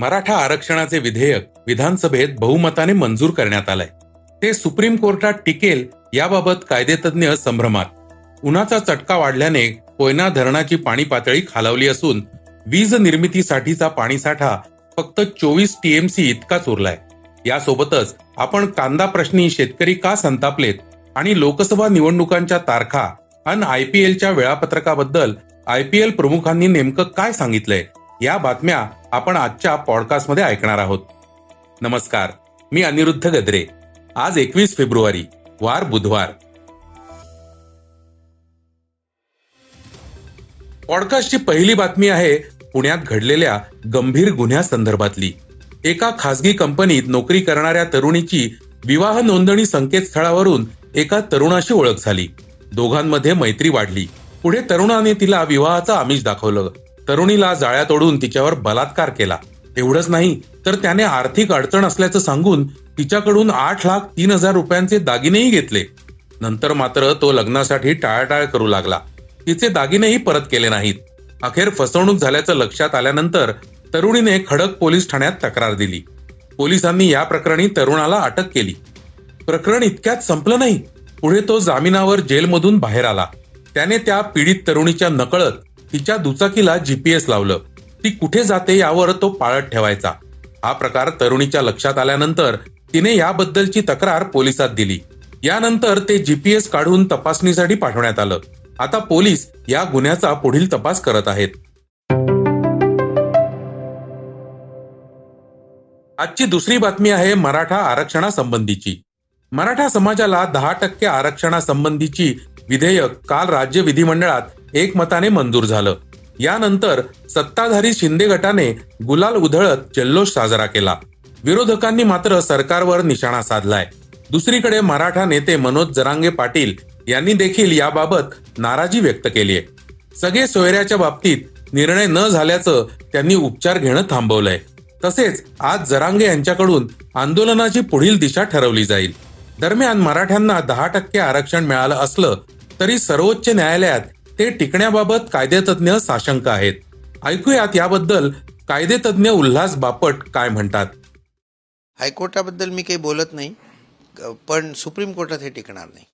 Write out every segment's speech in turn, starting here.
मराठा आरक्षणाचे विधेयक विधानसभेत बहुमताने मंजूर करण्यात आलंय. ते सुप्रीम कोर्टात टिकेल याबाबत कायदेतज्ञ संभ्रमात. उन्हाचा चटका वाढल्याने कोयना धरणाची पाणी पातळी खालावली असून वीज निर्मितीसाठीचा पाणीसाठा फक्त चोवीस टीएमसी इतकाच उरलाय. यासोबतच आपण कांदा प्रश्नी शेतकरी का संतापलेत आणि लोकसभा निवडणुकांच्या तारखा आणि आय पी एलच्या वेळापत्रकाबद्दल आय पी एल प्रमुखांनी नेमकं काय सांगितलंय? या बातम्या आपण आजच्या पॉडकास्टमध्ये ऐकणार आहोत. नमस्कार मी अनिरुद्ध गद्रे. आज एकवीस फेब्रुवारी वार बुधवार. पॉडकास्टची पहिली बातमी आहे पुण्यात घडलेल्या गंभीर गुन्ह्यासंदर्भातली एका खासगी कंपनीत नोकरी करणाऱ्या तरुणीची विवाह नोंदणी संकेतस्थळावरून एका तरुणाशी ओळख झाली. दोघांमध्ये मैत्री वाढली. पुढे तरुणाने तिला विवाहाचं आमिष दाखवलं. तरुणीला जाळ्या तोडून तिच्यावर बलात्कार केला. एवढंच नाही तर त्याने आर्थिक अडचण असल्याचं सांगून तिच्याकडून आठ लाख तीन हजार रुपयांचे दागिनेही घेतले. नंतर मात्र तो लग्नासाठी टाळाटाळ करू लागला. तिचे दागिनेही परत केले नाहीत. अखेर फसवणूक झाल्याचं लक्षात आल्यानंतर तरुणीने खडक पोलीस ठाण्यात तक्रार दिली. पोलिसांनी या प्रकरणी तरुणाला अटक केली. प्रकरण इतक्यात संपलं नाही. पुढे तो जामिनावर जेलमधून बाहेर आला. त्याने त्या पीडित तरुणीच्या नकळत तिच्या दुचाकीला जीपीएस लावलं. ती कुठे जाते यावर तो पाळत ठेवायचा. हा प्रकार तरुणीच्या लक्षात आल्यानंतर तिने याबद्दलची तक्रार पोलिसात दिली. यानंतर ते जीपीएस काढून तपासणीसाठी पाठवण्यात आलं. आता पोलीस या गुन्ह्याचा पुढील तपास करत आहेत. आजची दुसरी बातमी आहे मराठा आरक्षणासंबंधीची. मराठा समाजाला दहा टक्के आरक्षणासंबंधीची विधेयक काल राज्य विधिमंडळात एकमताने मंजूर झालं. यानंतर सत्ताधारी शिंदे गटाने गुलाल उधळत जल्लोष साजरा केला. विरोधकांनी मात्र सरकारवर निशाणा साधलाय. दुसरीकडे मराठा नेते मनोज जरांगे पाटील यांनी देखील याबाबत नाराजी व्यक्त केली आहे. सगळे सोयऱ्याच्या बाबतीत निर्णय न झाल्याचं त्यांनी उपचार घेणं थांबवलंय. तसेच आज जरांगे यांच्याकडून आंदोलनाची पुढील दिशा ठरवली जाईल. दरम्यान मराठ्यांना दहा टक्के आरक्षण मिळालं असलं तरी सर्वोच्च न्यायालयात ते टिकण्याबाबत कायदेतज्ञ साशंक आहेत. ऐकूयात याबद्दल कायदेतज्ञ उल्हास बापट काय म्हणतात. हायकोर्टाबद्दल मी काही बोलत नाही पण सुप्रीम कोर्टात हे टिकणार नाही.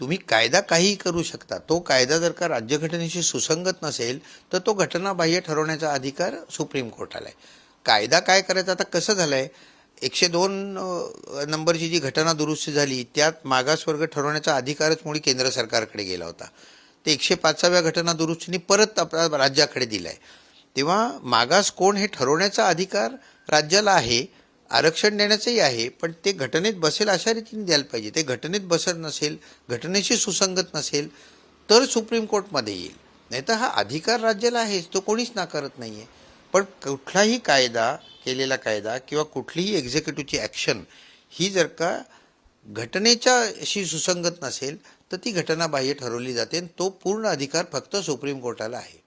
तुम्ही कायदा काहीही करू शकता तो कायदा जर का राज्यघटनेशी सुसंगत नसेल तर तो घटनाबाह्य ठरवण्याचा अधिकार सुप्रीम कोर्टाला आहे. कायदा काय करायचा आता कसं झालं आहे एकशे दोन नंबरची जी घटना दुरुस्ती झाली त्यात मागासवर्ग ठरवण्याचा अधिकारच मुळी केंद्र सरकारकडे गेला होता. ते एकशे पाचाव्या घटना दुरुस्तीने परत आपल्या राज्याकडे दिला आहे तेव्हा मागास कोण हे ठरवण्याचा अधिकार राज्याला आहे आरक्षण देण्याचंही आहे पण ते घटनेत बसेल अशा रीतीने द्यायला पाहिजे. ते घटनेत बसत नसेल घटनेशी सुसंगत नसेल तर सुप्रीम कोर्टमध्ये येईल. नाही तर हा अधिकार राज्याला आहेच तो कोणीच नाकारत नाही आहे पण कुठलाही कायदा केलेला कायदा किंवा कुठलीही एक्झिक्युटिव्हची ॲक्शन ही जर का घटनेच्याशी सुसंगत नसेल तर ती घटना बाह्य ठरवली जाते तो पूर्ण अधिकार फक्त सुप्रीम कोर्टाला आहे.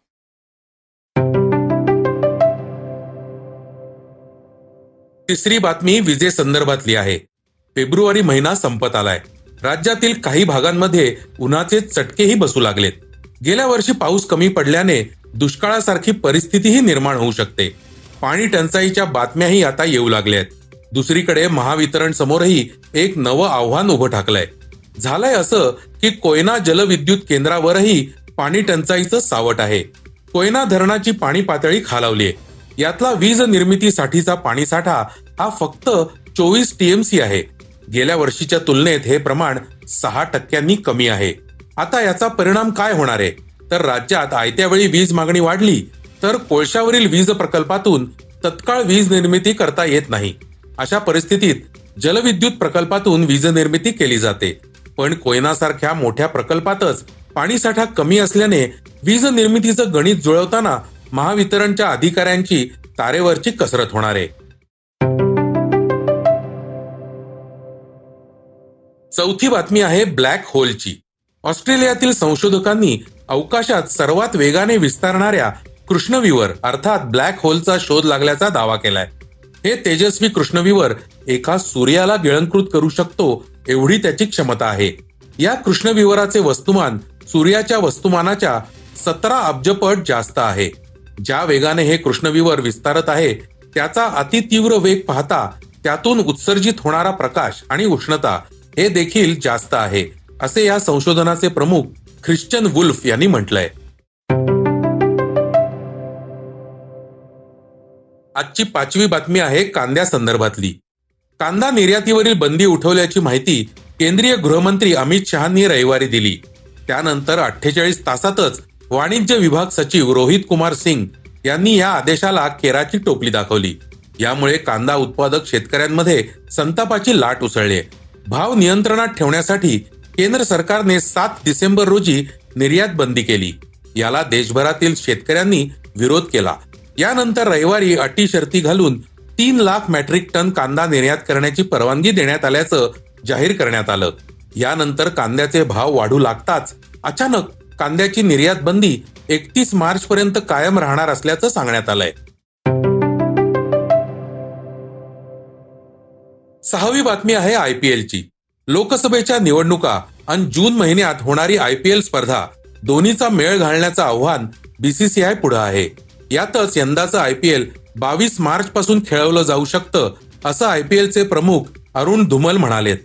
तिसरी बातमी विजे संदर्भातली आहे. फेब्रुवारी महिना संपत आलाय. राज्यातील काही भागांमध्ये उन्हाचे चटकेही बसू लागलेत. गेल्या वर्षी पाऊस कमी पडल्याने दुष्काळासारखी परिस्थितीही निर्माण होऊ शकते. पाणी टंचाईच्या बातम्याही आता येऊ लागल्या आहेत दुसरीकडे महावितरण समोरही एक नवं आव्हान उभं ठाकलंय. झालंय असं की कोयना जलविद्युत केंद्रावरही पाणी टंचाईचं सावट आहे. कोयना धरणाची पाणी पातळी खालावलीय. यातला वीज निर्मितीसाठीचा पाणीसाठा हा फक्त चोवीस टीएमसी आहे. गेल्या वर्षीच्या तुलनेत हे प्रमाण सहा टक्क्यांनी कमी आहे. आता याचा परिणाम काय होणार आहे? तर राज्यात आयत्या वेळी वीज मागणी वाढली तर कोळशावरील वीज प्रकल्पातून तत्काळ वीज निर्मिती करता येत नाही. अशा परिस्थितीत जलविद्युत प्रकल्पातून वीज निर्मिती केली जाते. पण कोयनासारख्या मोठ्या प्रकल्पातच पाणीसाठा कमी असल्याने वीज निर्मितीचं गणित जुळवताना महावितरणच्या अधिकाऱ्यांची तारेवरची कसरत होणार आहे. चौथी बातमी आहे ब्लॅक होलची. ऑस्ट्रेलियातील संशोधकांनी अवकाशात सर्वात वेगाने विस्तारणाऱ्या कृष्णविवर अर्थात ब्लॅक होलचा शोध लागल्याचा दावा केलाय. हे तेजस्वी कृष्णविवर एका सूर्याला गिळंकृत करू शकतो एवढी त्याची क्षमता आहे. या कृष्णविवराचे वस्तुमान सूर्याच्या वस्तुमानाच्या सतरा अब्जपट जास्त आहे. ज्या वेगाने हे कृष्णविवर विस्तारत आहे त्याचा अतितीव्र वेग पाहता त्यातून उत्सर्जित होणारा प्रकाश आणि उष्णता हे देखील जास्त आहे असे या संशोधनाचे प्रमुख ख्रिश्चन वुल्फ यांनी म्हटलंय. आजची पाचवी बातमी आहे कांद्या संदर्भातली. कांदा निर्यातीवरील बंदी उठवल्याची माहिती केंद्रीय गृहमंत्री अमित शहानी रविवारी दिली. त्यानंतर अठ्ठेचाळीस तासातच वाणिज्य विभाग सचिव रोहित कुमार सिंग यांनी या आदेशाला केराची टोपली दाखवली. यामुळे कांदा उत्पादक शेतकऱ्यांमध्ये संतापाची लाट उसळली. भाव नियंत्रणात ठेवण्यासाठी केंद्र सरकारने सात डिसेंबर रोजी निर्यात बंदी केली. याला देशभरातील शेतकऱ्यांनी विरोध केला. यानंतर रविवारी अटी शर्ती घालून तीन लाख मेट्रिक टन कांदा निर्यात करण्याची परवानगी देण्यात आल्याचं जाहीर करण्यात आलं. यानंतर कांद्याचे भाव वाढू लागताच अचानक कांद्याची निर्यात बंदी एकतीस मार्च पर्यंत कायम राहणार असल्याचं सांगण्यात आलंय. सहावी बातमी आहे आयपीएलची लोकसभेच्या निवडणुका आणि जून महिन्यात होणारी आयपीएल स्पर्धा दोन्हीचा मेळ घालण्याचं आव्हान बीसीसीआय पुढे आहे. यातच यंदाचं आय पी एल बावीस मार्च पासून खेळवलं जाऊ शकतं असं आय पी एलचे प्रमुख अरुण धुमल म्हणालेत.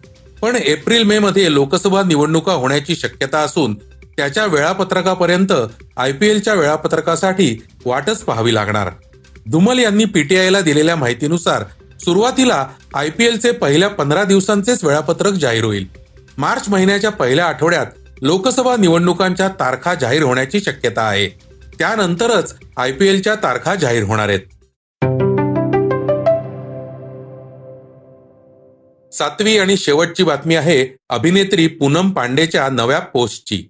पण एप्रिल मे मध्ये लोकसभा निवडणुका होण्याची शक्यता असून त्याच्या वेळापत्रकापर्यंत आय पी एलच्या वेळापत्रकासाठी वाटच पाहावी लागणार. धुमल यांनी पीटीआयला दिलेल्या माहितीनुसार सुरुवातीला आय पी एलचे पहिल्या पंधरा दिवसांचेच वेळापत्रक जाहीर होईल. मार्च महिन्याच्या पहिल्या आठवड्यात लोकसभा निवडणुकांच्या तारखा जाहीर होण्याची शक्यता आहे. त्यानंतरच आयपीएलच्या तारखा जाहीर होणार आहेत. सातवी आणि शेवटची बातमी आहे अभिनेत्री पूनम पांडेच्या नव्या पोस्टची.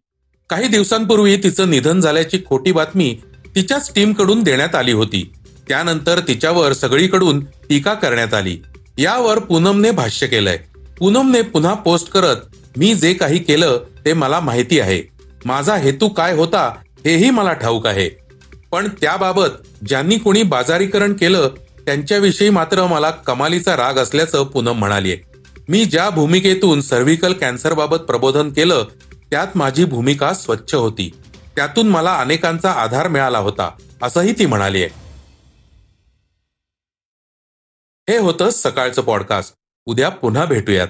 काही दिवसांपूर्वी तिचं निधन झाल्याची खोटी बातमी तिच्याच टीमकडून देण्यात आली होती. त्यानंतर तिच्यावर सगळीकडून टीका करण्यात आली. यावर पूनमने भाष्य केलंय. पूनमने पुन्हा पोस्ट करत मी जे काही केलं ते मला माहिती आहे. माझा हेतू काय होता हेही मला ठाऊक आहे. पण त्याबाबत ज्यांनी कोणी बाजारीकरण केलं त्यांच्याविषयी मात्र मला कमालीचा राग असल्याचं पूनम म्हणालीये. मी ज्या भूमिकेतून सर्व्हिकल कॅन्सरबाबत प्रबोधन केलं त्यात माझी भूमिका स्वच्छ होती. त्यातून मला अनेकांचा आधार मिळाला होता असंही ती म्हणाली आहे हे होतं सकाळचं पॉडकास्ट उद्या पुन्हा भेटूयात.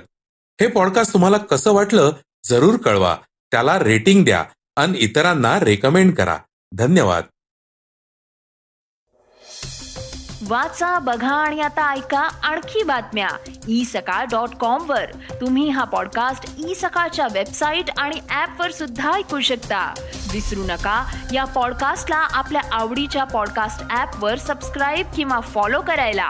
हे पॉडकास्ट तुम्हाला कसं वाटलं जरूर कळवा. त्याला रेटिंग द्या. आणि इतरांना रेकमेंड करा. धन्यवाद. वाचा बघा आणि आता ऐका आणखी बातम्या. ई सकाळ डॉट कॉम वर. तुम्ही हा पॉडकास्ट ई सकाळच्या वेबसाईट आणि ऍप वर सुद्धा ऐकू शकता. विसरू नका या पॉडकास्टला आपल्या आवडीच्या पॉडकास्ट ऍप वर सबस्क्राईब किंवा फॉलो करायला.